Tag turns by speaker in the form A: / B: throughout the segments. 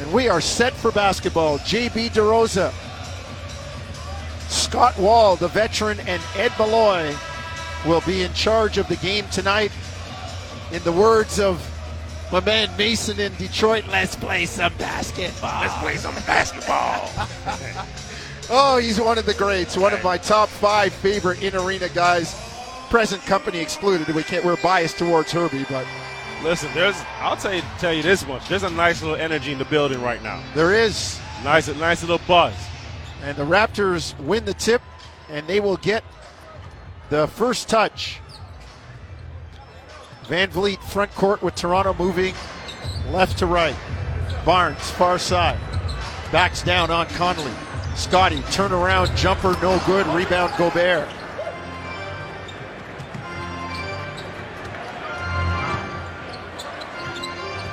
A: And we are set for basketball. JB DeRosa, Scott Wall, the veteran, and Ed Malloy will be in charge of the game tonight. In the words of my man Mason in Detroit, let's play some basketball.
B: Let's play some basketball.
A: oh, he's one of the greats, one of my top five favorite in arena guys. Present company excluded. We can't. We're biased towards Herbie, but
B: listen, there's. I'll tell you tell you this much. There's a nice little energy in the building right now.
A: There is.
B: Nice, nice little buzz.
A: And the Raptors win the tip, and they will get the first touch. Van Vleet front court with Toronto moving left to right. Barnes far side. Backs down on Conley. Scotty turnaround jumper no good. Rebound Gobert.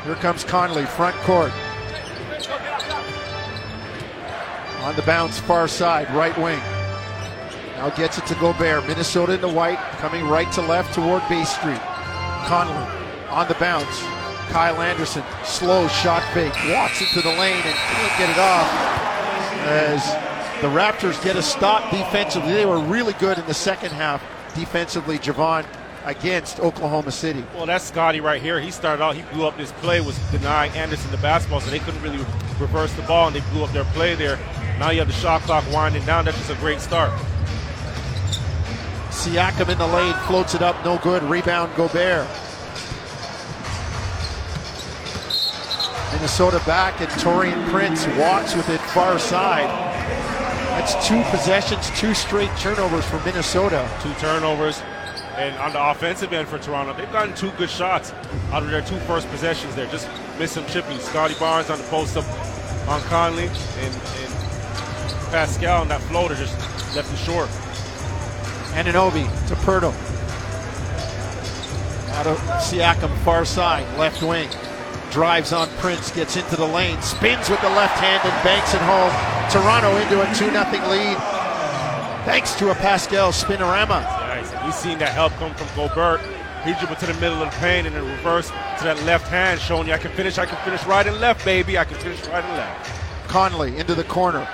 A: Here comes Conley front court. On the bounce far side right wing. Now gets it to Gobert. Minnesota in the white coming right to left toward Bay Street. Conley on the bounce. Kyle Anderson, slow shot fake, walks into the lane and can't get it off as the Raptors get a stop defensively. They were really good in the second half defensively, Jevohn, against Oklahoma City.
B: Well, that's Scotty right here. He started out, he blew up this play, was denying Anderson the basketball, so they couldn't really reverse the ball, and they blew up their play there. Now you have the shot clock winding down. That's just a great start.
A: Siakam in the lane, floats it up, no good. Rebound, Gobert. Minnesota back, and Taurean Prince walks with it far side. That's two possessions, two straight turnovers for Minnesota.
B: Two turnovers. And on the offensive end for Toronto, they've gotten two good shots out of their two first possessions there. Just missed some chipping. Scotty Barnes on the post up on Conley, and, and Pascal on that floater just left it short.
A: Anunoby to Poeltl. Out of Siakam, far side, left wing. Drives on Prince, gets into the lane, spins with the left hand and banks it home. Toronto into a 2 0 lead. Thanks to a Pascal spinorama.
B: We've seen that help come from Gobert. He dribbled to the middle of the paint and then reverse to that left hand, showing you I can finish, I can finish right and left, baby. I can finish right and left.
A: Conley into the corner.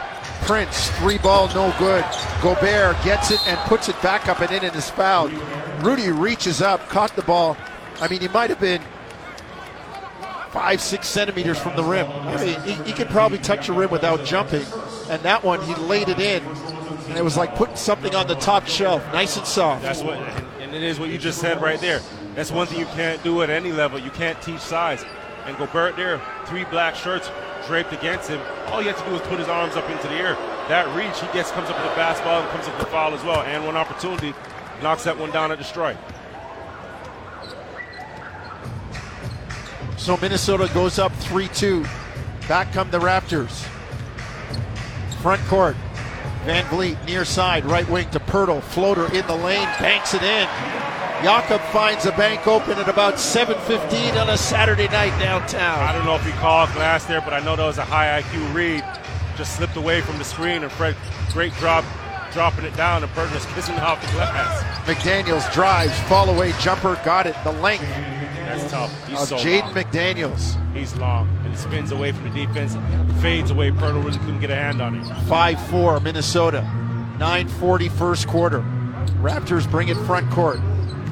A: Prince, three ball, no good. Gobert gets it and puts it back up and in and is fouled. Rudy reaches up, caught the ball. I mean, he might have been five, six centimeters from the rim. I mean, he, he could probably touch the rim without jumping. And that one, he laid it in. And it was like putting something on the top shelf, nice and soft.
B: That's what, and it is what you just said right there. That's one thing you can't do at any level. You can't teach size. And Gobert there, three black shirts draped against him. All he had to do was put his arms up into the air. That reach, he gets comes up with the basketball and comes up with the foul as well. And one opportunity, knocks that one down at the strike.
A: So Minnesota goes up 3 2. Back come the Raptors. Front court. Van Vleet near side, right wing to Poeltl. Floater in the lane, banks it in. Jakob finds a bank open at about 7.15 on a Saturday night downtown.
B: I don't know if he called glass there, but I know that was a high IQ read. Just slipped away from the screen, and Fred, great drop, dropping it down, and Poeltl just kissing off the glass.
A: McDaniels drives, fall away jumper, got it. The length
B: That's tough. He's
A: of
B: so
A: Jaden. McDaniels.
B: He's long, and spins away from the defense, fades away. Poeltl really couldn't get a hand on it.
A: 5-4 Minnesota. 9.40 first quarter. Raptors bring it front court.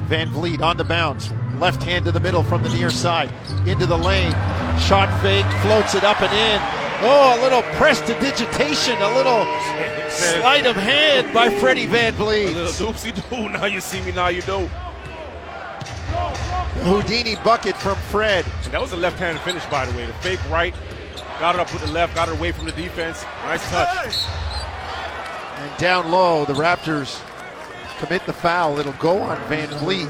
A: Van Vleet on the bounce. Left hand to the middle from the near side. Into the lane. Shot fake. Floats it up and in. Oh, a little prestidigitation. A little sleight of hand by Freddie Van
B: A
A: Vleet.
B: little doopsy doo. Now you see me, now you don't.
A: Houdini bucket from Fred.
B: And that was a left-handed finish, by the way. The fake right, got it up with the left, got it away from the defense. Nice touch.
A: And down low, the Raptors commit the foul. It'll go on Van Vleet.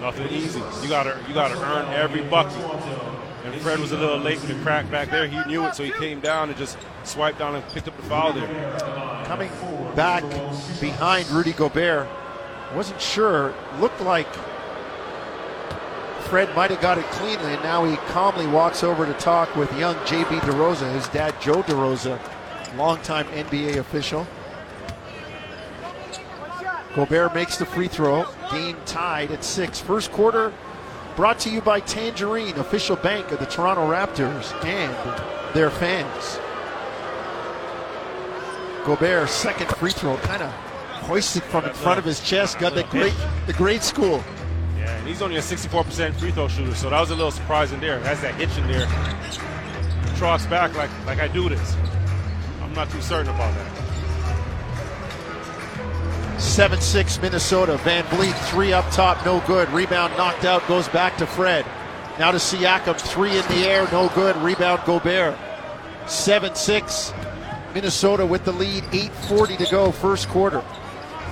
B: Nothing easy. You gotta you gotta earn every bucket. And Fred was a little late with the crack back there. He knew it, so he came down and just swiped down and picked up the foul there.
A: coming back behind Rudy Gobert. Wasn't sure. Looked like Fred might have got it cleanly, and now he calmly walks over to talk with young JB DeRosa, his dad Joe DeRosa, longtime NBA official. Gobert makes the free throw. Game tied at six. First quarter, Brought to you by Tangerine, official bank of the Toronto Raptors and their fans. Gobert, second free throw, kind of hoisted from in front of his chest. Got the great, the grade school.
B: Yeah, and he's only a 64% free throw shooter, so that was a little surprising there. Has that hitch in there. Trots back like like I do this. I'm not too certain about that.
A: 7 6 Minnesota. Van Vleet, three up top, no good. Rebound knocked out, goes back to Fred. Now to Siakam, three in the air, no good. Rebound Gobert. 7 6 Minnesota with the lead, 8.40 to go, first quarter.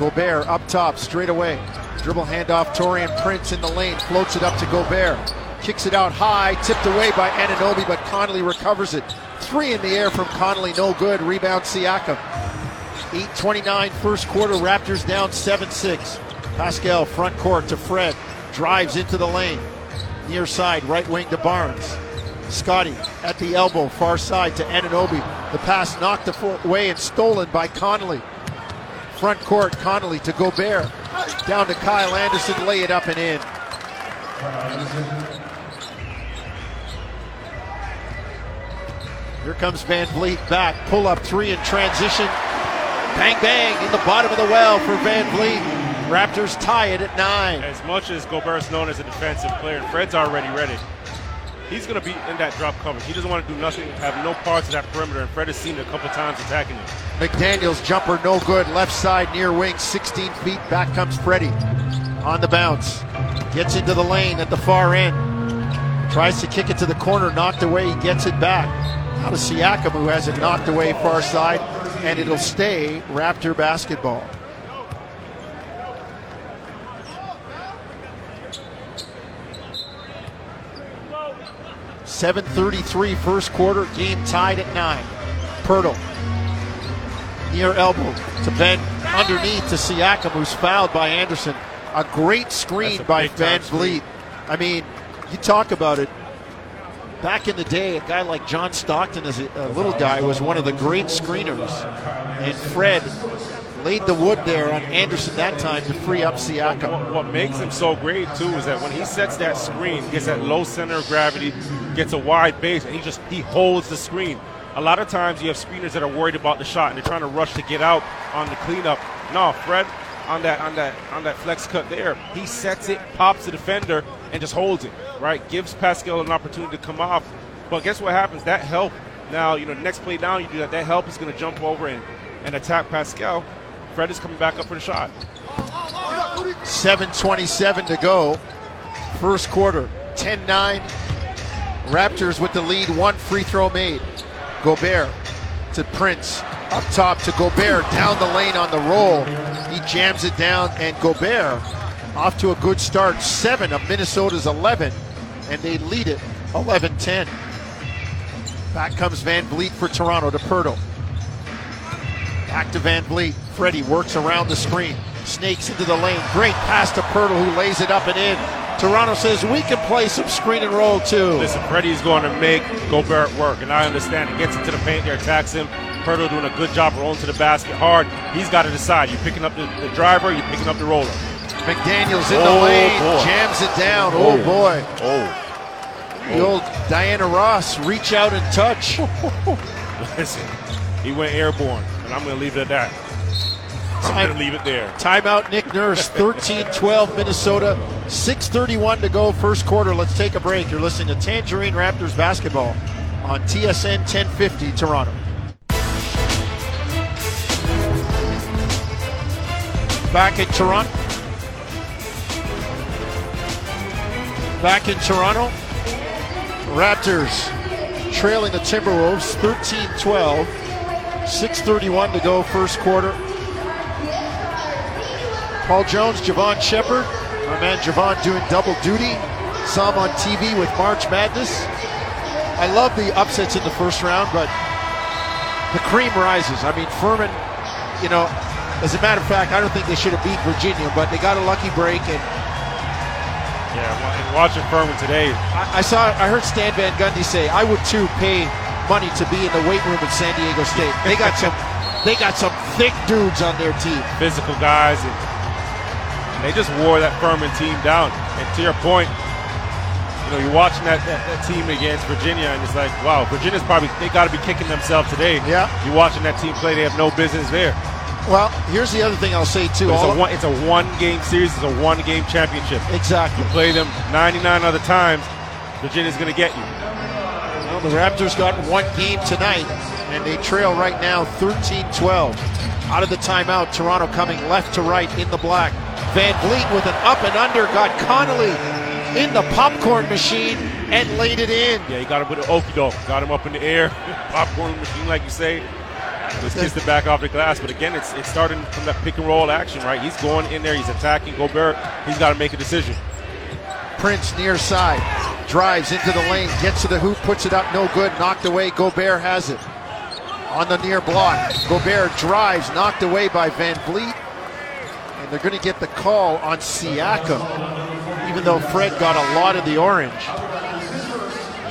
A: Gobert up top, straight away. Dribble handoff, Taurean Prince in the lane, floats it up to Gobert. Kicks it out high, tipped away by Anunoby, but Conley recovers it. Three in the air from Conley, no good. Rebound Siakam. 8.29 first quarter, Raptors down 7 6. Pascal front court to Fred, drives into the lane. Near side, right wing to Barnes. Scotty at the elbow, far side to Anunoby. The pass knocked away and stolen by Conley. Front court, Conley to Gobert. Down to Kyle Anderson, lay it up and in. Here comes Van Vleet back. Pull up three in transition. Bang, bang in the bottom of the well for Van Vleet. Raptors tie it at nine.
B: As much as Gobert's known as a defensive player, Fred's already ready. He's going to be in that drop coverage. He doesn't want to do nothing, have no parts of that perimeter, and Fred has seen it a couple times attacking him.
A: McDaniels jumper no good. Left side near wing, 16 feet. Back comes Freddie on the bounce. Gets into the lane at the far end. Tries to kick it to the corner, knocked away. He gets it back. Now to Siakam, who has it knocked away far side, and it'll stay Raptor basketball. Seven thirty-three first quarter, game tied at nine. Poeltl near elbow to Ben underneath to Siakam, who's fouled by Anderson. A great screen
B: a
A: by Van. Vleet. I mean, you talk about it. Back in the day, a guy like John Stockton, as a, a little guy, was one of the great screeners. And Fred laid the wood there on Anderson that time to free up Siakam.
B: What, what makes him so great too is that when he sets that screen, gets that low center of gravity, gets a wide base, and he just he holds the screen. A lot of times you have screeners that are worried about the shot and they're trying to rush to get out on the cleanup. No, Fred on that on that on that flex cut there, he sets it, pops the defender, and just holds it. Right, gives Pascal an opportunity to come off. But guess what happens? That help. Now you know next play down, you do that. That help is going to jump over and and attack Pascal. Fred is coming back up for the shot.
A: 7.27 to go. First quarter, 10 9. Raptors with the lead, one free throw made. Gobert to Prince. Up top to Gobert, down the lane on the roll. He jams it down, and Gobert off to a good start. Seven of Minnesota's 11, and they lead it 11 10. Back comes Van Vleet for Toronto to. Back to Van Vleet. Freddie works around the screen, snakes into the lane. Great pass to Poeltl, who lays it up and in. Toronto says we can play some screen and roll too.
B: Listen, Freddie's going to make Gobert work, and I understand. He gets into the paint there, attacks him. Poeltl doing a good job rolling to the basket hard. He's got to decide. You're picking up the, the driver, you're picking up the roller.
A: McDaniels in the
B: Oh,
A: lane,
B: boy.
A: jams it down. Oh, oh boy.
B: Oh.
A: The old Diana Ross reach out and touch.
B: Listen, he went airborne, and I'm going to leave it at that. I'm going to leave it there.
A: Timeout, Nick Nurse, 13 12 Minnesota, 6.31 to go, first quarter. Let's take a break. You're listening to Tangerine Raptors basketball on TSN 1050 Toronto. Back in Toronto. Back in Toronto. Raptors trailing the Timberwolves 13 12. 6.31 to go, first quarter. Paul Jones, Jevohn Shepherd. My man Jevohn doing double duty. Saw him on TV with March Madness. I love the upsets in the first round, but the cream rises. I mean, Furman, you know, as a matter of fact, I don't think they should have beat Virginia, but they got a lucky break. And
B: Yeah, and watching Furman today,
A: I, I saw, I heard Stan Van Gundy say, I would too pay money to be in the weight room at San Diego State. They got some, they got some thick dudes on their team.
B: physical guys, and they just wore that Furman team down. And to your point, You know, you're watching that, that, that team against Virginia, and it's like, wow, Virginia's probably they got to be kicking themselves today.
A: Yeah.
B: You're watching that team play; they have no business there.
A: Well, here's the other thing I'll say too.
B: It's a one, it's a one game series. It's a one game championship.
A: exactly.
B: You Play them 99 other times, Virginia's going to get you.
A: Well, the Raptors got one game tonight, and they trail right now 13-12. Out of the timeout, Toronto coming left to right in the black. Van Vleet with an up and under got Connolly in the popcorn machine and laid it in.
B: Yeah, he got him with the okie doke. Got him up in the air, popcorn machine, like you say. Just kissed it back off the glass. But again, it's it's starting from that pick and roll action, right? He's going in there, he's attacking Gobert. He's got to make a decision.
A: Prince near side, drives into the lane, gets to the hoop, puts it up, no good, knocked away. Gobert has it on the near block. Gobert drives, knocked away by Van Vleet, they're going to get the call on Siakam, even though Fred got a lot of the orange.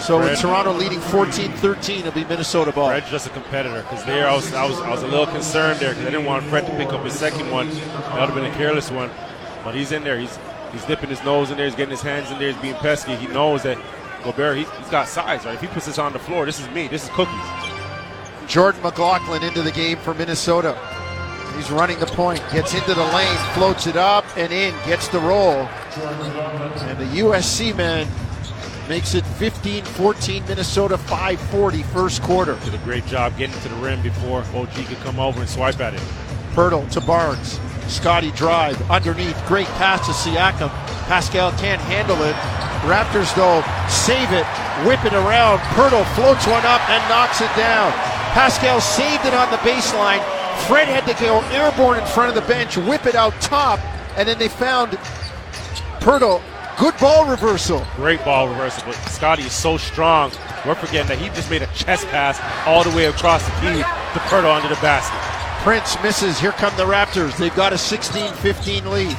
A: So with Toronto leading 14-13, it'll be Minnesota ball.
B: Fred's just a competitor because there I was, I was I was a little concerned there because I didn't want Fred to pick up his second one. That would have been a careless one. But he's in there. He's he's dipping his nose in there. He's getting his hands in there. He's being pesky. He knows that Gobert he's, he's got size. Right? If he puts this on the floor, this is me. This is cookies.
A: Jordan McLaughlin into the game for Minnesota. He's running the point, gets into the lane, floats it up and in, gets the roll. And the USC man makes it 15 14 Minnesota 540 first quarter.
B: Did a great job getting to the rim before OG could come over and swipe at it.
A: Poeltl to Barnes. Scotty drive underneath. Great pass to Siakam. Pascal can't handle it. Raptors, though, save it, whip it around. Poeltl floats one up and knocks it down. Pascal saved it on the baseline. Fred had to go airborne in front of the bench, whip it out top, and then they found Poeltl. Good ball reversal.
B: Great ball reversal, but Scotty is so strong. We're forgetting that he just made a chest pass all the way across the key to Poeltl under the basket.
A: Prince misses. Here come the Raptors. They've got a 16 15 lead.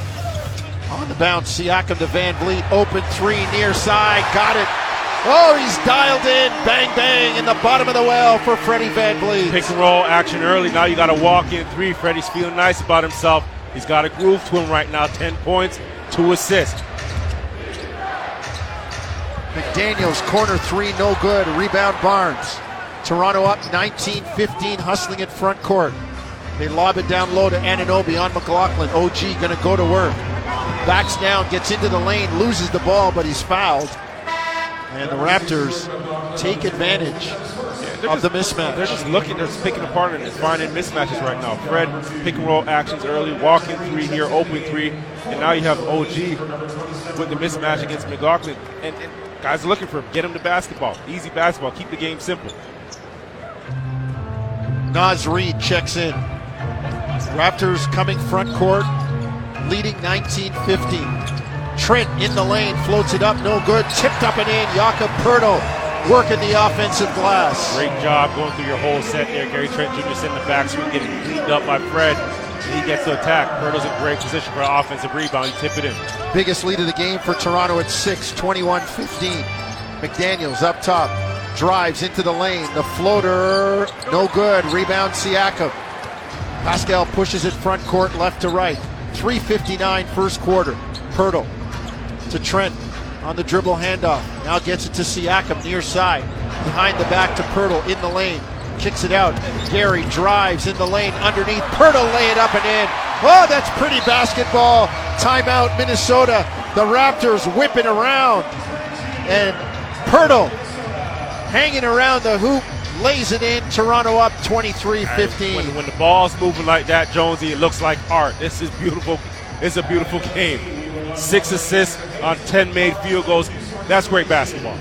A: On the bounce, Siakam to Van Vleet. Open three near side. Got it. Oh, he's dialed in. Bang, bang in the bottom of the well for Freddie Van Vleet.
B: Pick and roll action early. Now you got to walk in three. Freddie's feeling nice about himself. He's got a groove to him right now. 10 points, two assists.
A: McDaniels, corner three, no good. Rebound Barnes. Toronto up 19 15, hustling at front court. They lob it down low to Anunoby on McLaughlin. OG going to go to work. Backs down, gets into the lane, loses the ball, but he's fouled. And the Raptors take advantage
B: They're
A: of the
B: just-
A: mismatch.
B: They're just looking, they're just picking apart and finding mismatches right now. Fred, pick and roll actions early, walking three here, open three, and now you have OG with the mismatch against McLaughlin. And, and guys are looking for him. Get him the basketball. Easy basketball. Keep the game simple.
A: Naz Reid checks in. Raptors coming front court, leading 19-15. Trent in the lane, floats it up, no good. Tipped up and in. Jakob Poeltl working the offensive glass.
B: Great job going through your whole set there. Gary Trent Jr. sitting in the back screen, getting cleaned up by Fred. He gets to attack. Poeltl's in great position for an offensive rebound. Tip it in.
A: Biggest lead of the game for Toronto at 6, 21-15. McDaniels up top, drives into the lane. The floater, no good. Rebound Siakam. Pascal pushes it front court, left to right. 3.59 first quarter. Poeltl to Trent on the dribble handoff. Now gets it to Siakam near side. Behind the back to Poeltl in the lane. Kicks it out. Gary drives in the lane underneath. Poeltl lay it up and in. Oh, that's pretty basketball. Timeout, Minnesota. The Raptors whipping around. And Poeltl hanging around the hoop. Lays it in. Toronto up 23 15.
B: When, when the ball's moving like that, Jonesy, it looks like art. This is beautiful. It's a beautiful game. Six assists on 10 made field goals. That's great basketball.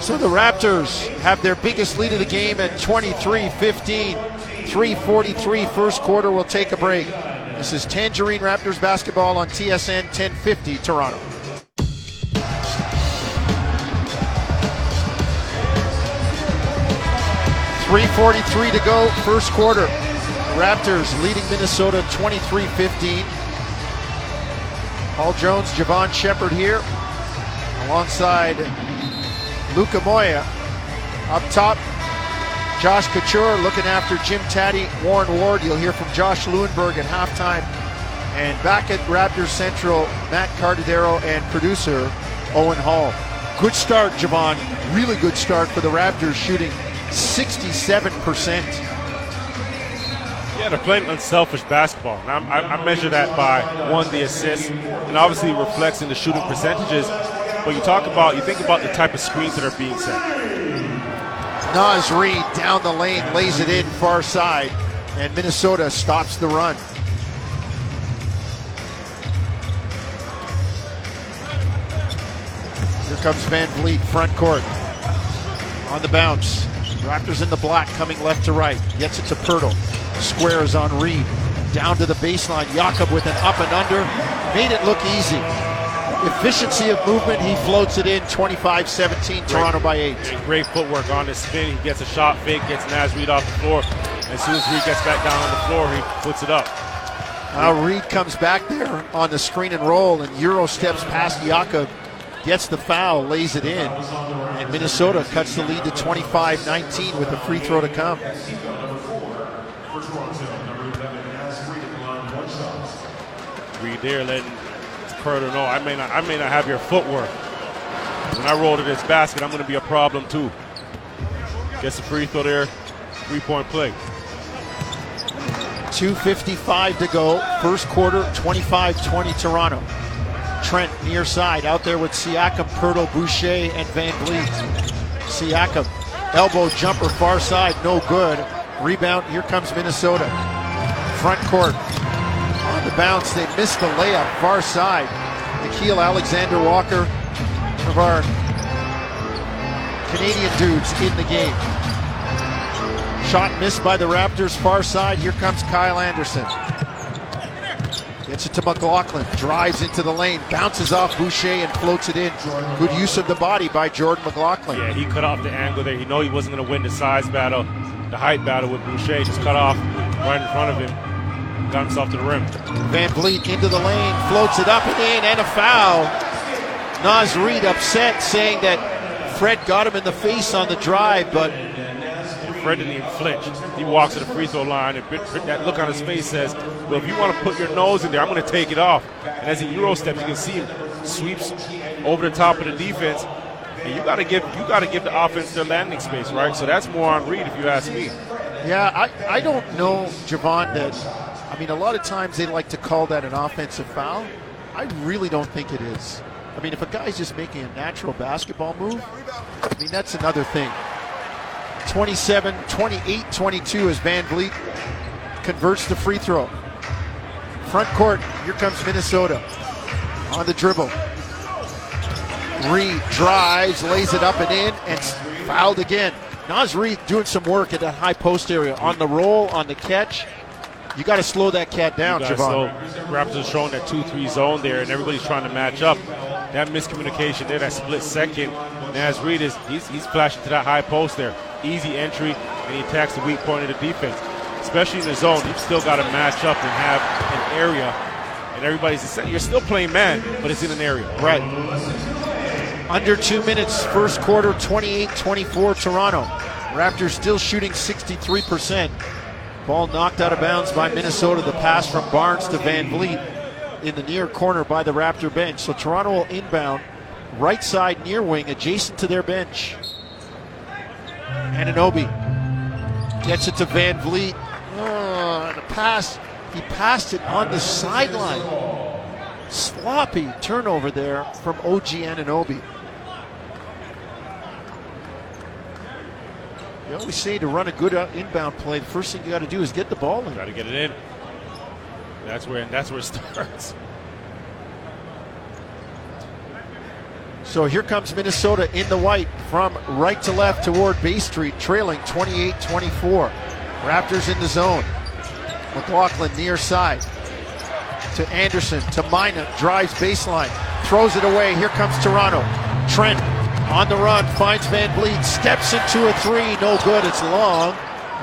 A: So the Raptors have their biggest lead of the game at 23 15. 343 first quarter. We'll take a break. This is Tangerine Raptors basketball on TSN 1050 Toronto. Three forty-three to go, first quarter. Raptors leading Minnesota 23-15. Paul Jones, Jevohn Shepherd here, alongside Luca Moya. Up top, Josh Couture looking after Jim Taddy, Warren Ward. You'll hear from Josh Lewenberg at halftime. And back at Raptors Central, Matt Cardadero and producer Owen Hall. Good start, Jevohn. Really good start for the Raptors, shooting 67%.
B: Yeah, they're playing unselfish basketball. And I, I measure that by one, the assists, and obviously reflects in the shooting percentages. But you talk about, you think about the type of screens that are being set.
A: Naz Reid down the lane, lays it in far side, and Minnesota stops the run. Here comes Van Vleet, front court. On the bounce. Raptors in the block coming left to right. Gets it to Poeltl. Squares on Reid. Down to the baseline. Jakob with an up and under. Made it look easy. Efficiency of movement, he floats it in 25 17, Toronto by 8.
B: And great footwork on his spin. He gets a shot fake, gets Naz Reid off the floor. As soon as Reid gets back down on the floor, he puts it up.
A: Now Reid comes back there on the screen and roll, and Euro steps past Jakob, gets the foul, lays it in, and Minnesota cuts the lead to 25 19 with a free throw to come.
B: Reid there letting Poeltl know I may not I may not have your footwork. When I roll to this basket, I'm going to be a problem too. Gets the free throw there, three point play.
A: 2.55 to go. First quarter, 25 20 Toronto. Trent near side out there with Siakam, Poeltl, Boucher, and Van Vleet. Siakam, elbow jumper far side, no good. Rebound, here comes Minnesota. Front court. On the bounce, they missed the layup far side. Nickeil Alexander Walker, one of our Canadian dudes in the game. Shot missed by the Raptors far side. Here comes Kyle Anderson. Gets it to McLaughlin. Drives into the lane. Bounces off Boucher and floats it in. Good use of the body by Jordan McLaughlin.
B: Yeah, he cut off the angle there. He know he wasn't going to win the size battle, the height battle with Boucher. Just cut off right in front of him. Got himself to the rim.
A: Van Vleet into the lane. Floats it up and in. And a foul. Naz Reid upset, saying that Fred got him in the face on the drive, but
B: Fred didn't even flinch. He walks to the free throw line, and that look on his face says, "Well, if you want to put your nose in there, I'm going to take it off." And as he euro steps, you can see him sweeps over the top of the defense. And you got to give you got to give the offense their landing space, right? So that's more on Reid, if you ask me.
A: Yeah, I, I don't know, Jevohn, that I mean a lot of times they like to call that an offensive foul. I really don't think it is. I mean, if a guy's just making a natural basketball move, I mean that's another thing. 27, 28, 22 as Van Vleet converts the free throw. Front court, here comes Minnesota on the dribble. Reid drives, lays it up and in, and fouled again. Naz Reid doing some work at that high post area on the roll, on the catch. You got to slow that cat down, Jevohn.
B: slow- Raptors are showing that 2-3 zone there, and everybody's trying to match up. That miscommunication there, that split second. Naz Reid is he's, he's flashing to that high post there. Easy entry, and he attacks the weak point of the defense. Especially in the zone, you've still got to match up and have an area. And everybody's you're still playing man, but it's in an area.
A: Right. Under two minutes, first quarter, 28 24 Toronto. Raptors still shooting 63%. Ball knocked out of bounds by Minnesota. The pass from Barnes to Van Vleet in the near corner by the Raptor bench. So Toronto will inbound, right side near wing, adjacent to their bench. Anunoby gets it to Van Vleet. Oh, a pass. He passed it on the sideline. Sloppy turnover there from OG Anunoby. You always say to run a good uh, inbound play, the first thing you got to do is get the ball in.
B: Got to get it in. That's where that's where it starts.
A: So here comes Minnesota in the white from right to left toward Bay Street, trailing 28 24. Raptors in the zone. McLaughlin near side to Anderson to Mina, drives baseline, throws it away. Here comes Toronto. Trent on the run, finds Van Vleet, steps into a three, no good, it's long.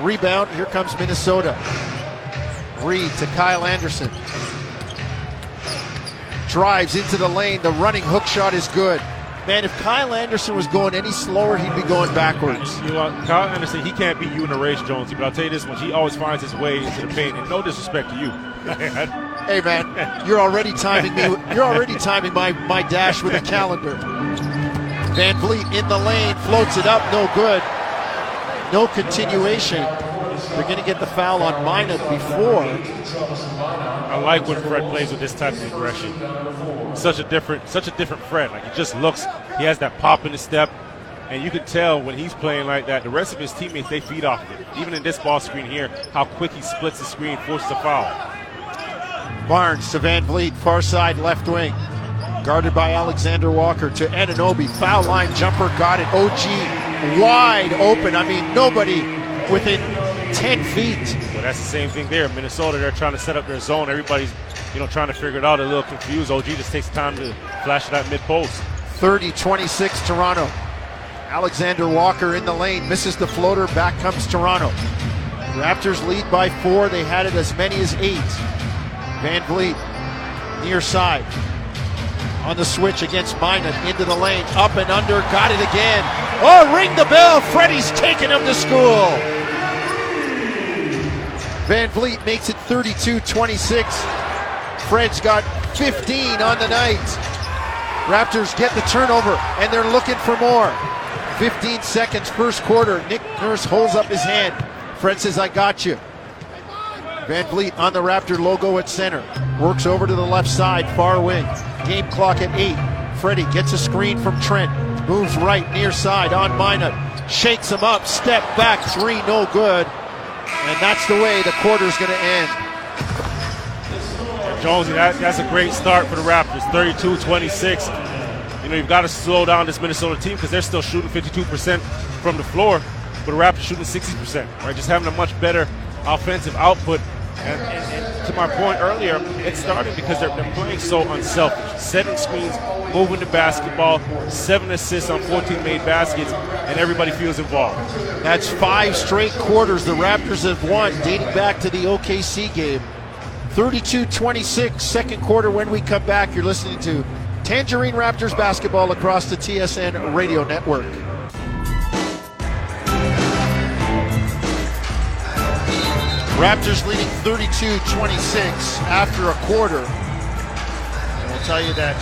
A: Rebound, here comes Minnesota. Reid to Kyle Anderson. Drives into the lane, the running hook shot is good. Man, if Kyle Anderson was going any slower, he'd be going backwards.
B: You know, Kyle Anderson, he can't beat you in a race, Jonesy. But I'll tell you this much: he always finds his way into the paint. And no disrespect to you,
A: Hey man, you're already timing me. You're already timing my, my dash with a calendar. Van Vleet in the lane, floats it up, no good. No continuation. They're going to get the foul on Minott before.
B: I like when Fred plays with this type of aggression. Such a different, such a different Fred. Like he just looks, he has that pop in his step, and you can tell when he's playing like that, the rest of his teammates they feed off of it. Even in this ball screen here, how quick he splits the screen, forces a foul.
A: Barnes to Van Vleet, far side left wing. Guarded by Alexander Walker to Anunoby. Foul line jumper, got it. OG wide open. I mean, nobody within 10 feet.
B: Well, that's the same thing there. Minnesota, they're trying to set up their zone. Everybody's, you know, trying to figure it out. A little confused. OG just takes time to flash it at mid post.
A: 30 26 Toronto. Alexander Walker in the lane, misses the floater, back comes Toronto. Raptors lead by four, they had it as many as eight. Van Vleet, near side, on the switch against Minott, into the lane, up and under, got it again. Oh, ring the bell, Freddie's taking him to school. Van Vleet makes it 32 26. Fred's got 15 on the night. Raptors get the turnover, and they're looking for more. 15 seconds, first quarter. Nick Nurse holds up his hand. Fred says, I got you. Van Vleet on the Raptor logo at center. Works over to the left side, far wing. Game clock at eight. Freddie gets a screen from Trent. Moves right, near side on Minott. Shakes him up, step back, three, no good. And that's the way the quarter's going to end.
B: Jonesy, that, that's a great start for the Raptors. 32 26. You know, you've got to slow down this Minnesota team because they're still shooting 52% from the floor, but the Raptors shooting 60%, right? Just having a much better offensive output. And, and, and to my point earlier, it started because they're, they're playing so unselfish. Setting screens, moving the basketball, seven assists on 14 made baskets, and everybody feels involved.
A: That's five straight quarters the Raptors have won, dating back to the OKC game. 32 26, second quarter. When we come back, you're listening to Tangerine Raptors basketball across the TSN radio network. Raptors leading 32 26 after a quarter. And we'll tell you that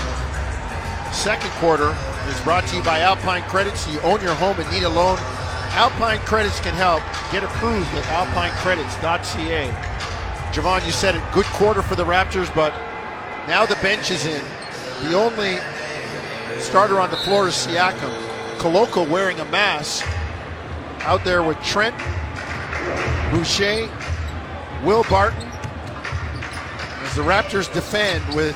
A: second quarter is brought to you by Alpine Credits. You own your home and need a loan. Alpine Credits can help. Get approved at alpinecredits.ca. Javon, you said it. Good quarter for the Raptors, but now the bench is in. The only starter on the floor is Siakam. Koloko wearing a mask out there with Trent, Boucher, Will Barton. As the Raptors defend with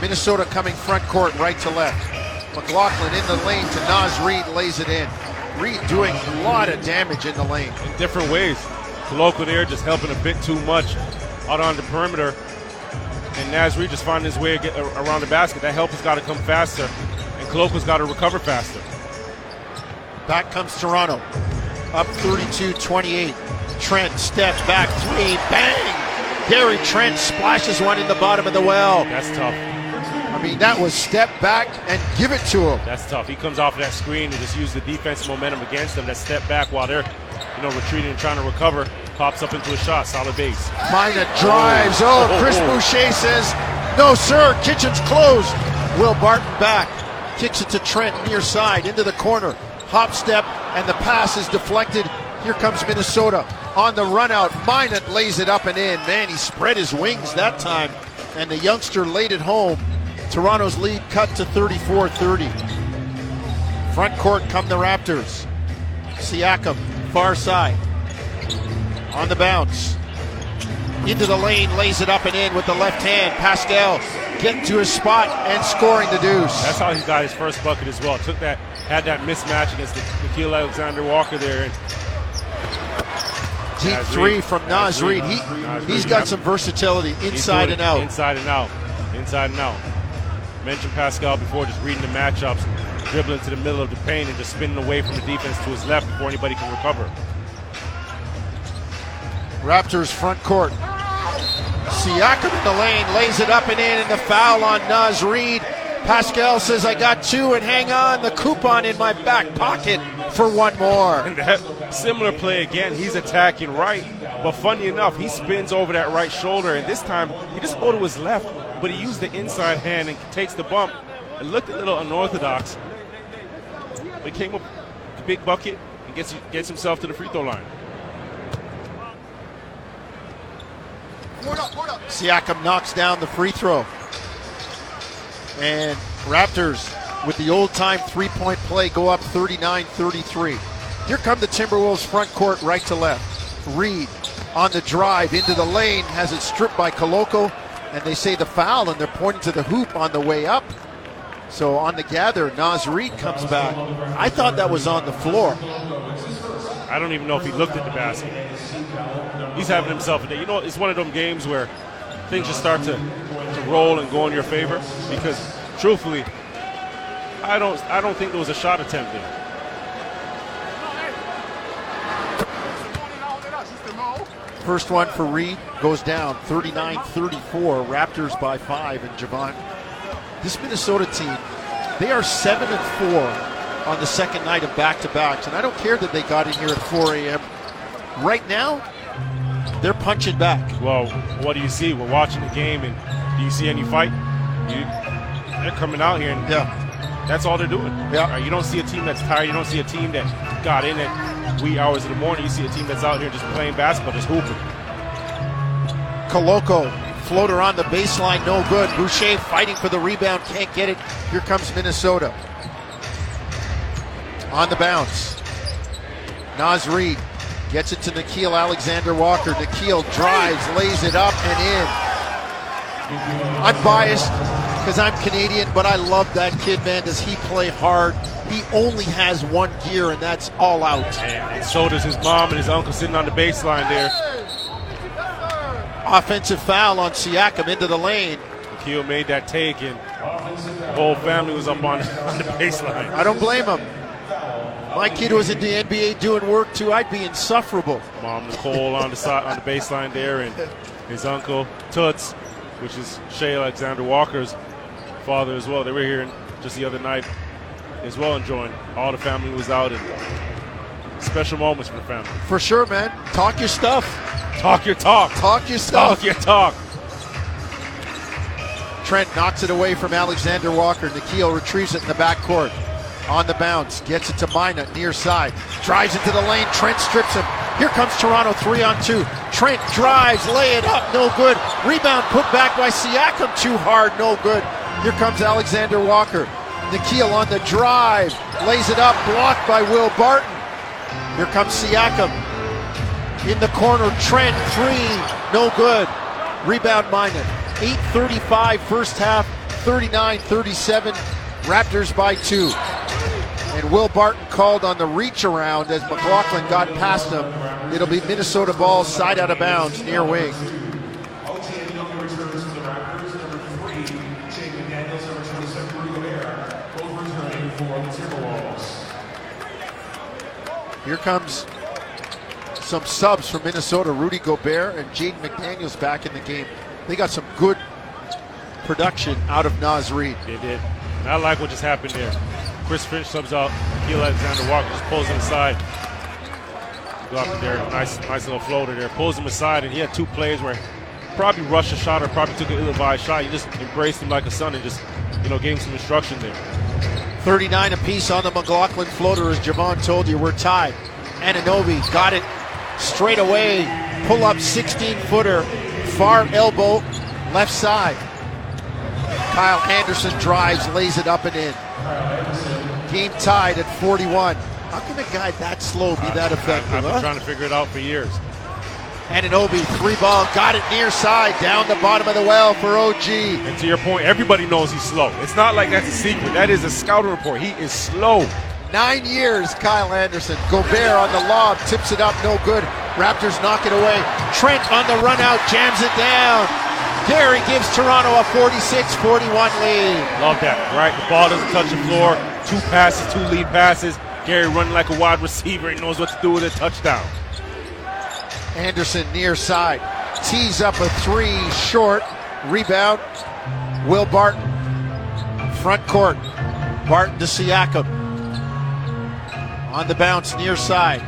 A: Minnesota coming front court right to left. McLaughlin in the lane to Naz Reid lays it in. Reid doing a lot of damage in the lane.
B: In different ways. Koloko there just helping a bit too much out on the perimeter. And Naz Reid just finding his way around the basket. That help has got to come faster. And Koloko's got to recover faster.
A: Back comes Toronto. Up 32 28. Trent step back three. Bang! Gary Trent splashes one in the bottom of the well.
B: That's tough.
A: I mean, that was step back and give it to him.
B: That's tough. He comes off of that screen and just use the defensive momentum against them. That step back while they're, you know, retreating and trying to recover. Pops up into a shot, solid base.
A: Minott drives. Oh, oh, Chris Boucher says, no, sir, kitchen's closed. Will Barton back. Kicks it to Trent near side into the corner. Hop step, and the pass is deflected. Here comes Minnesota on the run out. Minott lays it up and in. Man, he spread his wings that time, and the youngster laid it home. Toronto's lead cut to 34 30. Front court come the Raptors. Siakam, far side. On the bounce. Into the lane, lays it up and in with the left hand. Pascal getting to his spot and scoring the deuce.
B: That's how he got his first bucket as well. Took that, had that mismatch against the Nickeil Alexander Walker there.
A: Deep
B: Naz
A: three
B: Reid.
A: from
B: Reid.
A: Reid. He,
B: Naz
A: he's got some versatility inside and out.
B: Inside and out. Inside and out. Mentioned Pascal before, just reading the matchups, dribbling to the middle of the paint and just spinning away from the defense to his left before anybody can recover.
A: Raptors front court. Siakam in the lane, lays it up and in, and the foul on Naz Reid. Pascal says, I got two, and hang on, the coupon in my back pocket for one more.
B: And that similar play again, he's attacking right, but funny enough, he spins over that right shoulder, and this time he doesn't go to his left, but he used the inside hand and takes the bump. It looked a little unorthodox. But he came up with a big bucket and gets gets himself to the free throw line.
A: Siakam knocks down the free throw. And Raptors, with the old time three point play, go up 39 33. Here come the Timberwolves front court right to left. Reid on the drive into the lane, has it stripped by Koloko, and they say the foul, and they're pointing to the hoop on the way up. So on the gather, Naz Reid comes back. I thought that was on the floor.
B: I don't even know if he looked at the basket. He's having himself a day. You know, it's one of them games where things just start to, to roll and go in your favor because, truthfully, I don't I don't think there was a shot attempt there.
A: First one for Reid goes down 39 34. Raptors by five. And Jevohn, this Minnesota team, they are 7 and 4 on the second night of back to backs. And I don't care that they got in here at 4 a.m. Right now, they're punching back.
B: Well, what do you see? We're watching the game, and do you see any fight? You, they're coming out here, and
A: Yeah.
B: That's all they're doing.
A: Yeah.
B: Right? You don't see a team that's tired. You don't see a team that got in at wee hours of the morning. You see a team that's out here just playing basketball, just hooping.
A: Koloko, floater on the baseline, no good. Boucher fighting for the rebound, can't get it. Here comes Minnesota. On the bounce. Naz Reid gets it to Nickeil Alexander Walker. Nickeil drives, lays it up and in. I'm biased because I'm Canadian, but I love that kid, man. Does he play hard? He only has one gear, and that's all out.
B: And so does his mom and his uncle sitting on the baseline there.
A: Offensive foul on Siakam into the lane.
B: Keel made that take, and the whole family was up on, on the baseline.
A: I don't blame him. My kid was in the NBA doing work too. I'd be insufferable.
B: Mom Nicole on the side on the baseline there, and his uncle Toots, which is Shai Alexander Walker's father as well. They were here just the other night as well, enjoying. All the family was out, and special moments for the family.
A: For sure, man. Talk your stuff.
B: Talk your talk.
A: Talk your stuff.
B: Talk your talk.
A: Trent knocks it away from Alexander Walker. Nickeil retrieves it in the backcourt. On the bounce, gets it to Mina, near side. Drives into the lane. Trent strips him. Here comes Toronto, three on two. Trent drives, lay it up, no good. Rebound put back by Siakam, too hard, no good. Here comes Alexander Walker. Nickeil on the drive, lays it up, blocked by Will Barton. Here comes Siakam. In the corner, Trent, three, no good. Rebound Mina. 8.35 first half, 39 37. Raptors by two. And Will Barton called on the reach around as McLaughlin got past him. It'll be Minnesota ball side out of bounds near wing. Here comes some subs from Minnesota. Rudy Gobert and Jaden McDaniels back in the game. They got some good production out of Naz Reid.
B: They did. And I like what just happened there. Chris Finch subs out. Keel Alexander Walker just pulls him aside. Go up there, nice, nice little floater there. Pulls him aside, and he had two plays where probably rushed a shot or probably took an ill-advised shot. He just embraced him like a son and just, you know, gave him some instruction there.
A: 39 apiece on the McLaughlin floater, as Jevohn told you. We're tied. Anunoby got it straight away. Pull up 16 footer, far elbow, left side. Kyle Anderson drives, lays it up and in. Game tied at 41. How can a guy that slow be that effective?
B: I've been
A: huh?
B: trying to figure it out for years.
A: Anunoby, three ball, got it near side, down the bottom of the well for OG.
B: And to your point, everybody knows he's slow. It's not like that's a secret. That is a scouting report. He is slow.
A: Nine years, Kyle Anderson. Gobert on the lob, tips it up, no good. Raptors knock it away. Trent on the run out, jams it down. Gary gives Toronto a 46 41 lead.
B: Love that, right? The ball doesn't touch the floor. Two passes, two lead passes. Gary running like a wide receiver and knows what to do with a touchdown.
A: Anderson near side. Tees up a three short. Rebound. Will Barton. Front court. Barton to Siakam. On the bounce near side.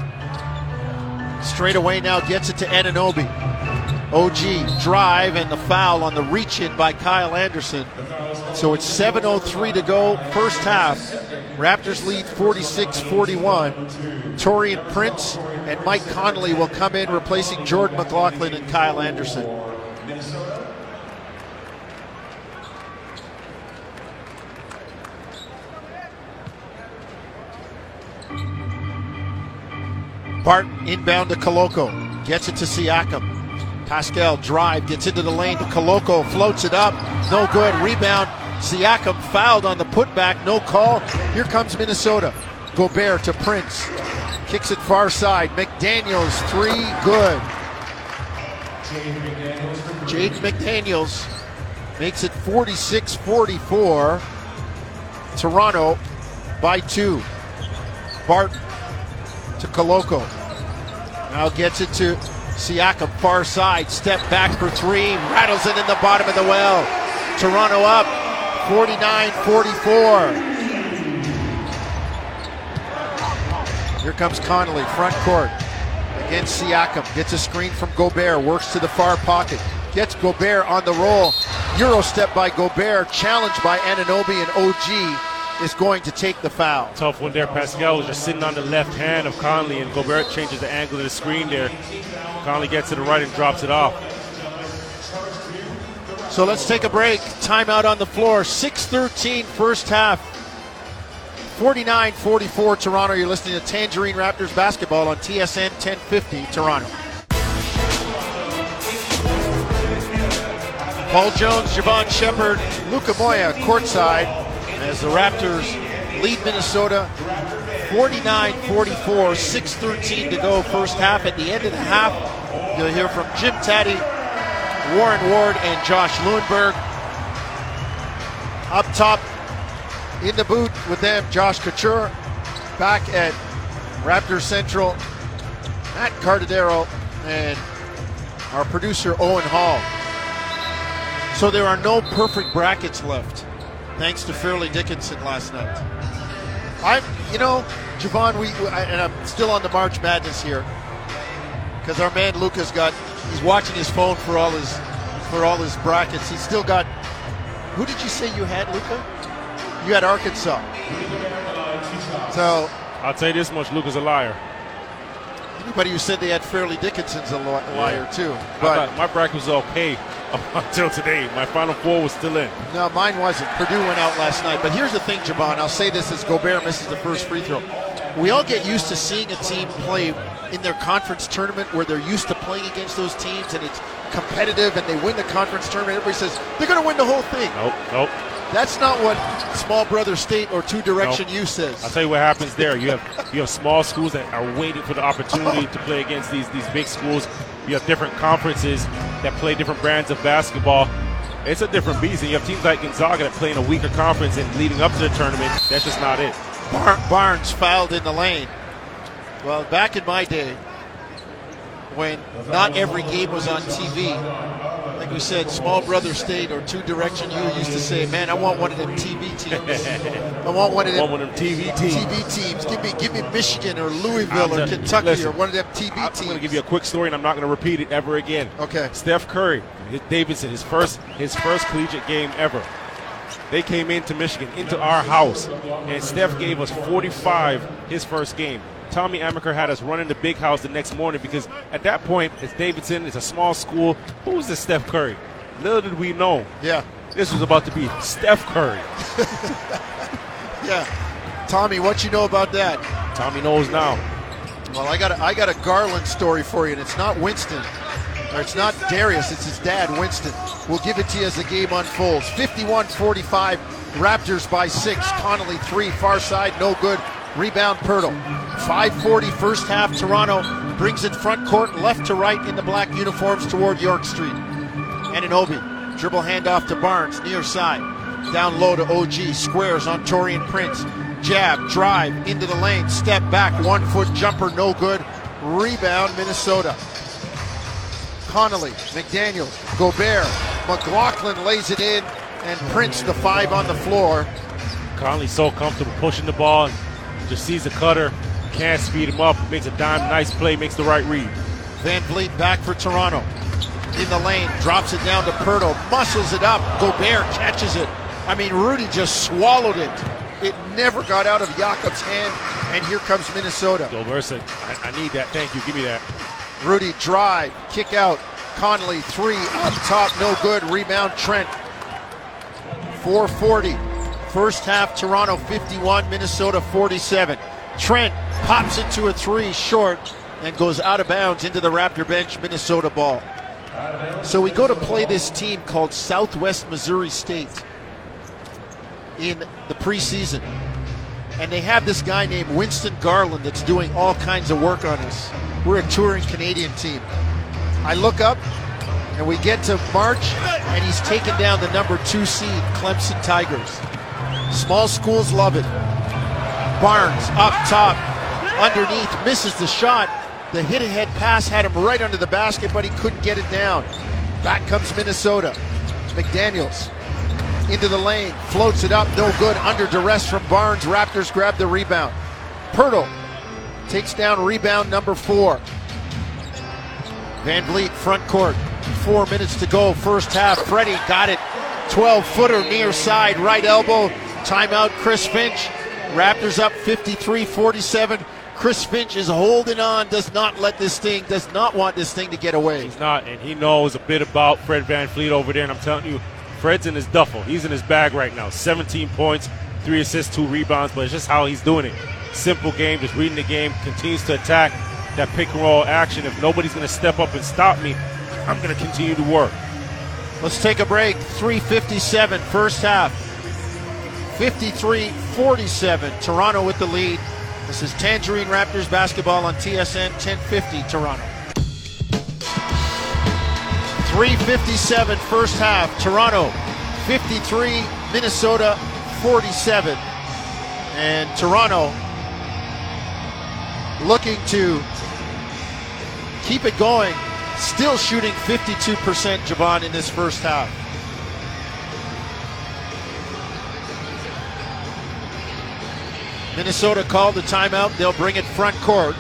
A: Straight away now gets it to Anunoby. OG drive and the foul on the reach in by Kyle Anderson. So it's 7.03 to go, first half. Raptors lead 46 41. Taurean Prince and Mike Conley will come in replacing Jordan McLaughlin and Kyle Anderson. Bart inbound to Koloko. Gets it to Siakam. Pascal drive, gets into the lane to Koloko, floats it up. No good. Rebound. Siakam fouled on the putback. No call. Here comes Minnesota. Gobert to Prince. Kicks it far side. McDaniels, three, good. Jaden McDaniels makes it 46 44. Toronto by two. Barton to Koloko. Now gets it to Siakam, far side, step back for three, rattles it in the bottom of the well. Toronto up 49 44. Here comes Conley, front court against Siakam. Gets a screen from Gobert, works to the far pocket, gets Gobert on the roll. Euro step by Gobert, challenged by Anunoby and OG is going to take the foul.
B: Tough one there. Pascal was just sitting on the left hand of Conley, and Gobert changes the angle of the screen there. Conley gets to the right and drops it off.
A: So let's take a break. Timeout on the floor. 6-13 first half. 49-44 Toronto. You're listening to Tangerine Raptors basketball on TSN 1050 Toronto. Paul Jones, Jevohn Shepherd, Luca Moya courtside as the Raptors lead Minnesota 49 44, 6 to go first half. At the end of the half, you'll hear from Jim Taddy, Warren Ward, and Josh Lewenberg. Up top in the boot with them, Josh Couture. Back at Raptor Central, Matt Cardadero, and our producer Owen Hall. So there are no perfect brackets left thanks to Fairleigh Dickinson last night. I'm, you know, Jevohn, we, and I'm still on the March Madness here because our man Luca's got, he's watching his phone for all his, for all his brackets. He's still got. Who did you say you had, Luca? You had Arkansas. So
B: I'll tell you this much: Luke is a liar.
A: Anybody who said they had Fairleigh Dickinson's a liar yeah. too.
B: But my bracket was okay until today. My final four was still in.
A: No, mine wasn't. Purdue went out last night. But here's the thing, Jevohn. I'll say this as Gobert misses the first free throw. We all get used to seeing a team play in their conference tournament where they're used to playing against those teams and it's competitive and they win the conference tournament. Everybody says they're going to win the whole thing.
B: Nope, nope.
A: That's not what Small Brother State or Two Direction nope. U says.
B: I'll tell you what happens there. You have you have small schools that are waiting for the opportunity to play against these these big schools. You have different conferences that play different brands of basketball. It's a different beast. And you have teams like Gonzaga that play in a weaker conference and leading up to the tournament. That's just not it.
A: Bar- Barnes fouled in the lane. Well, back in my day, when not every game was on TV, like we said, Small Brother State or Two Direction You used to say, "Man, I want one of them TV teams. I want one of them,
B: one of them TV teams.
A: TV teams. Give me, give me Michigan or Louisville or Kentucky listen, or one of them TV
B: I'm
A: teams."
B: I'm going to give you a quick story, and I'm not going to repeat it ever again.
A: Okay.
B: Steph Curry, Davidson, his first his first collegiate game ever. They came into Michigan, into our house, and Steph gave us 45 his first game. Tommy Amaker had us running the big house the next morning because at that point, it's Davidson, it's a small school. Who's this Steph Curry? Little did we know.
A: Yeah.
B: This was about to be Steph Curry.
A: yeah. Tommy, what you know about that?
B: Tommy knows now.
A: Well, I got a, I got a Garland story for you, and it's not Winston, or it's not Darius, it's his dad, Winston. We'll give it to you as the game unfolds. 51-45, Raptors by six. Conley three, far side, no good. Rebound Poeltl. 540 first half. Toronto brings it front court, left to right in the black uniforms toward York Street. Anunoby. Dribble handoff to Barnes, near side. Down low to OG. Squares on Taurean Prince. Jab, drive into the lane. Step back. One foot jumper, no good. Rebound, Minnesota. Conley, McDaniel, Gobert. McLaughlin lays it in, and Prince, the five on the floor.
B: Conley's so comfortable pushing the ball just sees a cutter, can't speed him up, makes a dime, nice play, makes the right read.
A: Van Vleet back for Toronto. in the lane, drops it down to Poeltl, muscles it up. Gobert catches it. I mean, Rudy just swallowed it. It never got out of Jakob's hand, and here comes Minnesota.
B: Gobert said, I, I need that. Thank you. Give me that.
A: Rudy drive, kick out. Conley three up top, no good. Rebound Trent. 440. First half, Toronto 51, Minnesota 47. Trent pops into a three short and goes out of bounds into the Raptor bench, Minnesota ball. So we go to play this team called Southwest Missouri State in the preseason. And they have this guy named Winston Garland that's doing all kinds of work on us. We're a touring Canadian team. I look up and we get to March and he's taken down the number two seed, Clemson Tigers. Small schools love it. Barnes up top, underneath, misses the shot. The hit ahead pass had him right under the basket, but he couldn't get it down. Back comes Minnesota. McDaniels into the lane, floats it up, no good, under duress from Barnes. Raptors grab the rebound. Poeltl takes down rebound number four. Van Vleet front court, four minutes to go, first half. Freddie got it, 12 footer near side, right elbow. Timeout, Chris Finch. Raptors up 53 47. Chris Finch is holding on, does not let this thing, does not want this thing to get away.
B: He's not, and he knows a bit about Fred Van Vleet over there. And I'm telling you, Fred's in his duffel. He's in his bag right now. 17 points, three assists, two rebounds, but it's just how he's doing it. Simple game, just reading the game, continues to attack that pick and roll action. If nobody's going to step up and stop me, I'm going to continue to work.
A: Let's take a break. 357 first half. 53 47. Toronto with the lead. This is Tangerine Raptors basketball on TSN 1050 Toronto. 357 first half. Toronto 53, Minnesota 47. And Toronto looking to keep it going. Still shooting 52% Jevohn in this first half. Minnesota called the timeout. They'll bring it front court.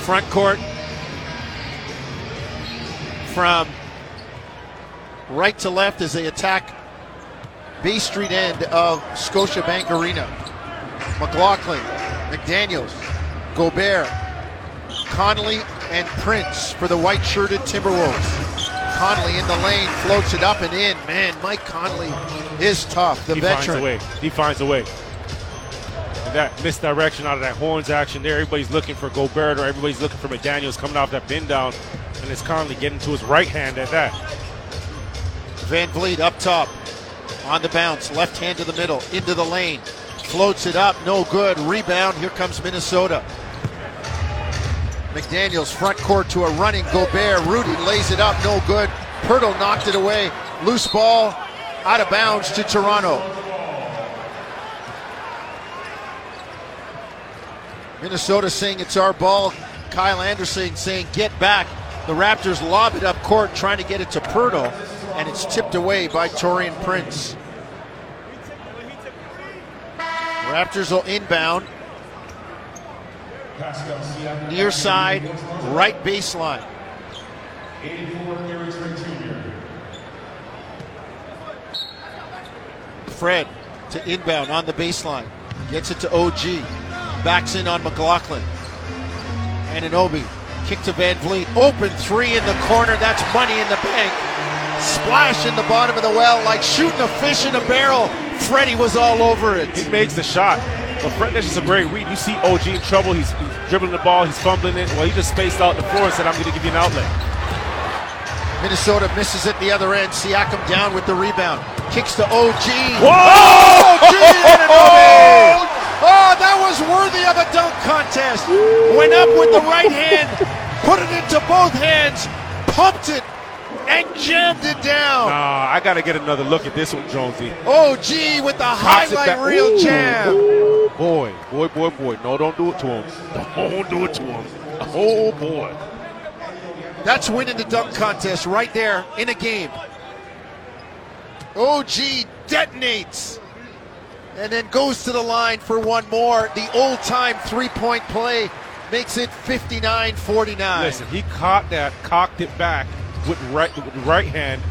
A: Front court from right to left as they attack Bay Street end of Scotiabank Arena. McLaughlin, McDaniels, Gobert, Conley, and Prince for the white shirted Timberwolves. Conley in the lane, floats it up and in. Man, Mike Conley is tough. The
B: he
A: veteran.
B: finds a way. He finds a way. That misdirection out of that horns action there, everybody's looking for Gobert or everybody's looking for McDaniels coming off that pin down, and it's Conley getting to his right hand at that.
A: Van Vleet up top, on the bounce, left hand to the middle, into the lane, floats it up, no good. Rebound. Here comes Minnesota. McDaniels front court to a running Gobert. Rudy lays it up, no good. Poeltl knocked it away. Loose ball, out of bounds to Toronto. Minnesota saying it's our ball. Kyle Anderson saying get back. The Raptors lob it up court, trying to get it to Poeltl, and it's tipped away by Taurean Prince. Raptors will inbound. Near side, right baseline. Fred to inbound on the baseline. Gets it to OG. Backs in on McLaughlin. Anunoby. Kick to Van Vleet. Open three in the corner. That's money in the bank. Splash in the bottom of the well like shooting a fish in a barrel. Freddie was all over it.
B: He makes the shot. But Fred, that's just a great read. You see OG in trouble. He's, he's dribbling the ball. He's fumbling it. Well, he just spaced out the floor and said, I'm going to give you an outlet.
A: Minnesota misses it the other end. Siakam down with the rebound. Kicks to OG.
B: Whoa!
A: OG! Oh, that was worthy of a dunk contest. Went up with the right hand, put it into both hands, pumped it, and jammed it down.
B: Nah, I got to get another look at this one, Jonesy.
A: Oh, OG with the
B: Pops
A: highlight reel
B: Ooh.
A: jam.
B: Boy, boy, boy, boy. No, don't do it to him. Don't do it to him. Oh, boy.
A: That's winning the dunk contest right there in a game. Oh, OG detonates and then goes to the line for one more. The old time three point play makes it 59 49.
B: Listen, he caught that, cocked it back, with right with right hand,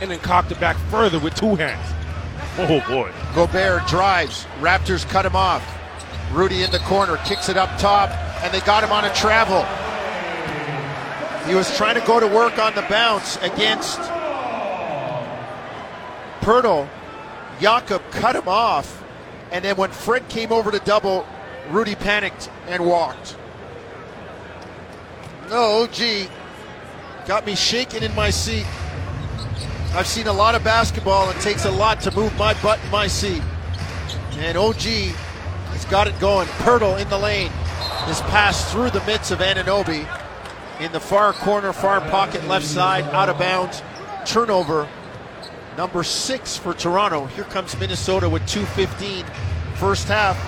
B: and then cocked it back further with two hands. Oh boy.
A: Gobert drives. Raptors cut him off. Rudy in the corner kicks it up top, and they got him on a travel. He was trying to go to work on the bounce against Poeltl. Jakob cut him off, and then when Fred came over to double, Rudy panicked and walked. No, gee, got me shaking in my seat. I've seen a lot of basketball. It takes a lot to move my butt in my seat. And oh, OG has got it going. Poeltl in the lane. This pass through the midst of Anunoby. in the far corner, far pocket, left side, out of bounds. Turnover number six for Toronto. Here comes Minnesota with 2.15 first half.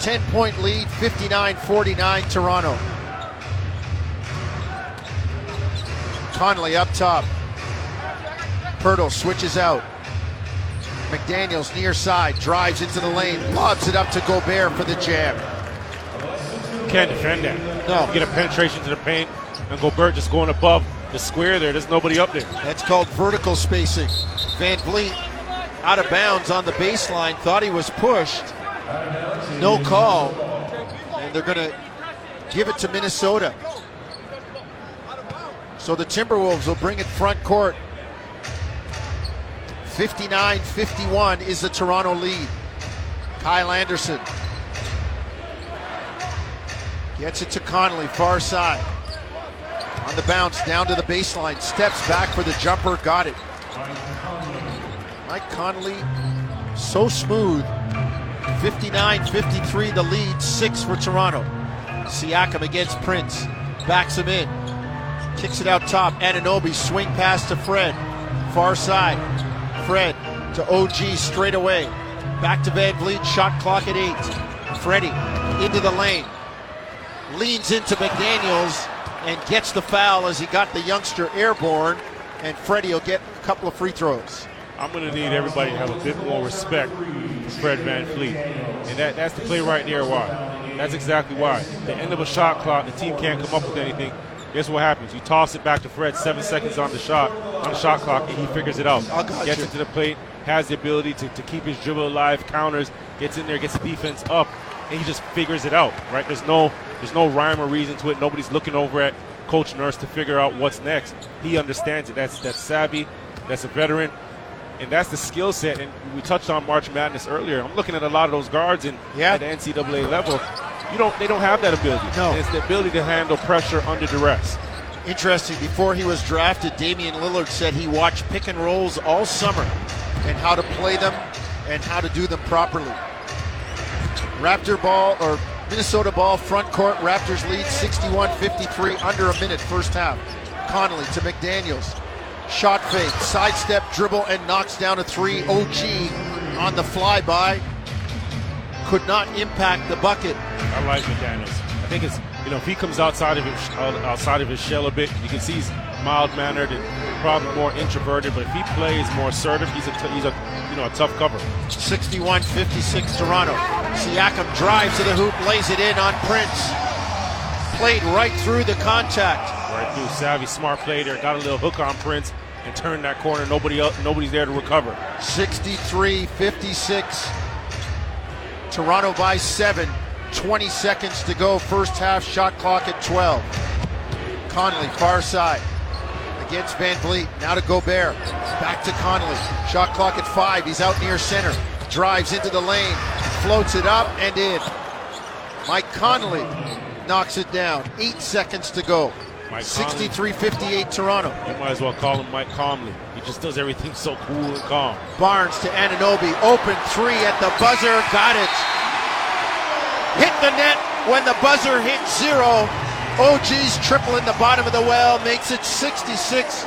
A: 10 point lead, 59 49 Toronto. Conley up top. Poeltl switches out. McDaniels near side, drives into the lane, lobs it up to Gobert for the jam.
B: Can't defend that.
A: No.
B: Get a penetration to the paint, and Gobert just going above the square there. There's nobody up there.
A: That's called vertical spacing. Van Vleet out of bounds on the baseline, thought he was pushed. No call. And they're going to give it to Minnesota. So the Timberwolves will bring it front court. 59 51 is the Toronto lead. Kyle Anderson gets it to Conley, far side. On the bounce, down to the baseline, steps back for the jumper, got it. Mike Conley, so smooth. 59 53, the lead, six for Toronto. Siakam against Prince, backs him in, kicks it out top. Anunoby, swing pass to Fred, far side. Fred to OG straight away. Back to Van Vleet, shot clock at eight. Freddie into the lane, leans into McDaniels and gets the foul as he got the youngster airborne. And Freddie will get a couple of free throws.
B: I'm going to need everybody to have a bit more respect for Fred Van Vleet. And that, that's the play right there why. That's exactly why. The end of a shot clock, the team can't come up with anything. Guess what happens? You toss it back to Fred, seven seconds on the shot, on the shot clock, and he figures it out. Gets
A: you.
B: to the plate, has the ability to, to keep his dribble alive, counters, gets in there, gets the defense up, and he just figures it out. Right? There's no there's no rhyme or reason to it. Nobody's looking over at Coach Nurse to figure out what's next. He understands it. That's that's savvy. That's a veteran and that's the skill set. And we touched on March Madness earlier. I'm looking at a lot of those guards in,
A: Yeah.
B: at the NCAA level. You don't, they don't have that ability.
A: No.
B: And it's the ability to handle pressure under duress.
A: Interesting, before he was drafted, Damian Lillard said he watched pick and rolls all summer and how to play them and how to do them properly. Raptor ball or Minnesota ball front court. Raptors lead 61 53, under a minute, first half. Conley to McDaniels. Shot fake, sidestep, dribble, and knocks down a three. OG on the flyby. Could not impact the bucket.
B: I like McDaniels. I think it's you know if he comes outside of his outside of his shell a bit, you can see he's mild mannered and probably more introverted. But if he plays more assertive, he's a t- he's a you know a tough cover.
A: 61 56 Toronto. Siakam drives to the hoop, lays it in on Prince. Played right through the contact.
B: Right through savvy, smart play there. Got a little hook on Prince and turned that corner. Nobody else, nobody's there to recover.
A: 63 56. Toronto by seven. 20 seconds to go. First half shot clock at 12. Conley, far side. Against Van Vleet. Now to Gobert. Back to Conley. Shot clock at five. He's out near center. Drives into the lane. Floats it up and in. Mike Conley knocks it down. Eight seconds to go.
B: Mike
A: 63 58 Toronto.
B: You might as well call him Mike Calmly. He just does everything so cool and calm.
A: Barnes to Anunoby. Open three at the buzzer. Got it. Hit the net when the buzzer hit zero. OG's triple in the bottom of the well makes it 66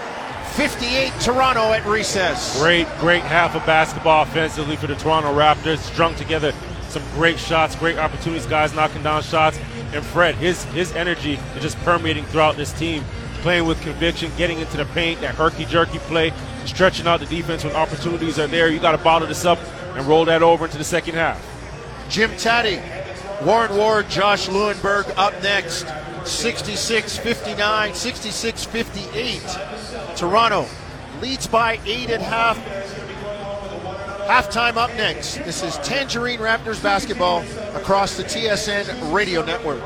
A: 58 Toronto at recess.
B: Great, great half of basketball offensively for the Toronto Raptors. Strung together some great shots, great opportunities, guys knocking down shots. And Fred, his his energy is just permeating throughout this team, playing with conviction, getting into the paint, that herky jerky play, stretching out the defense when opportunities are there. You got to bottle this up and roll that over into the second half.
A: Jim Taddy Warren Ward, Josh Lewenberg up next. 66 59, 66 58. Toronto leads by eight at half. Halftime up next. This is Tangerine Raptors basketball across the TSN radio network.